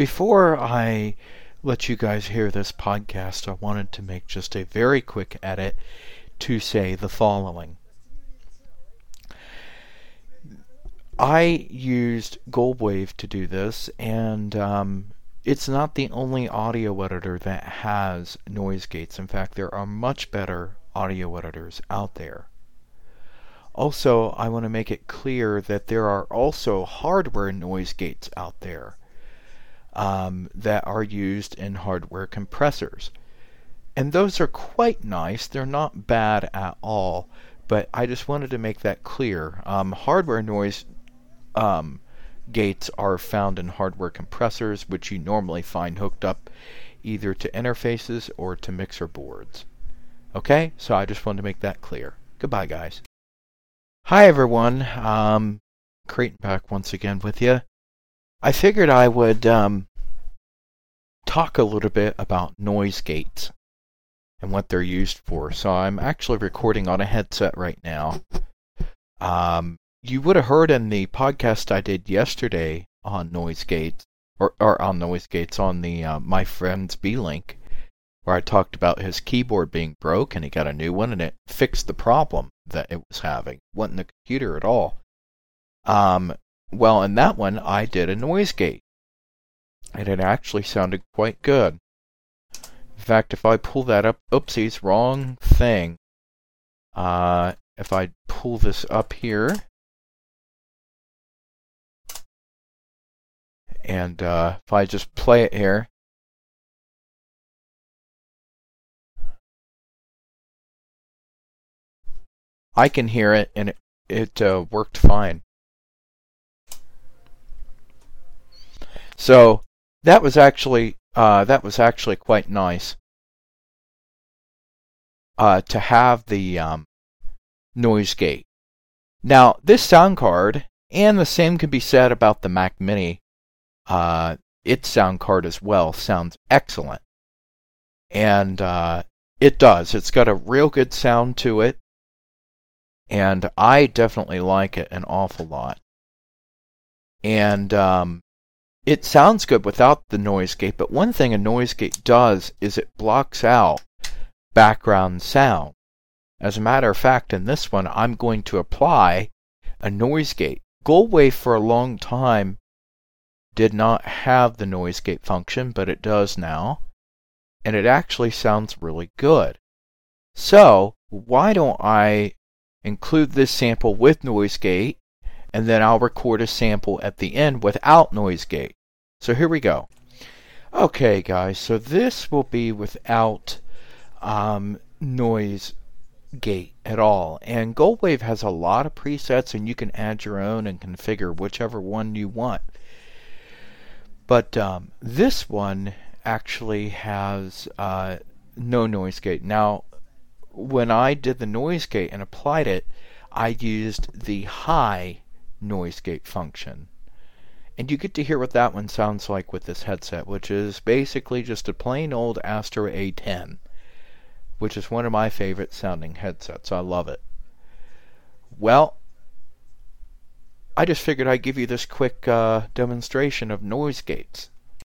Before I let you guys hear this podcast, I wanted to make just a very quick edit to say the following. I used Goldwave to do this, and um, it's not the only audio editor that has noise gates. In fact, there are much better audio editors out there. Also, I want to make it clear that there are also hardware noise gates out there um, that are used in hardware compressors. And those are quite nice. They're not bad at all. But I just wanted to make that clear. Um, hardware noise um, gates are found in hardware compressors, which you normally find hooked up either to interfaces or to mixer boards. Okay, so I just wanted to make that clear. Goodbye, guys. Hi, everyone. Um, Crayton back once again with you. I figured I would um, talk a little bit about noise gates and what they're used for. So I'm actually recording on a headset right now. Um, you would have heard in the podcast I did yesterday on noise gates, or, or on noise gates on the uh, my friend's Beelink, where I talked about his keyboard being broke and he got a new one and it fixed the problem that it was having. It wasn't the computer at all. Um, well, in that one, I did a noise gate, and it actually sounded quite good. In fact, if I pull that up, oopsies, wrong thing. Uh, if I pull this up here, and uh, if I just play it here, I can hear it, and it, it uh, worked fine. So that was actually uh, that was actually quite nice uh, to have the um, noise gate. Now this sound card, and the same can be said about the Mac Mini, uh, its sound card as well sounds excellent, and uh, it does. It's got a real good sound to it, and I definitely like it an awful lot. And um, it sounds good without the noise gate, but one thing a noise gate does is it blocks out background sound. As a matter of fact, in this one, I'm going to apply a noise gate. Goldwave for a long time did not have the noise gate function, but it does now. And it actually sounds really good. So, why don't I include this sample with noise gate and then I'll record a sample at the end without noise gate. So here we go. Okay, guys, so this will be without um, noise gate at all. And Goldwave has a lot of presets, and you can add your own and configure whichever one you want. But um, this one actually has uh, no noise gate. Now, when I did the noise gate and applied it, I used the high noise gate function. And you get to hear what that one sounds like with this headset, which is basically just a plain old Astro A10, which is one of my favorite sounding headsets. I love it. Well, I just figured I'd give you this quick uh, demonstration of noise gates.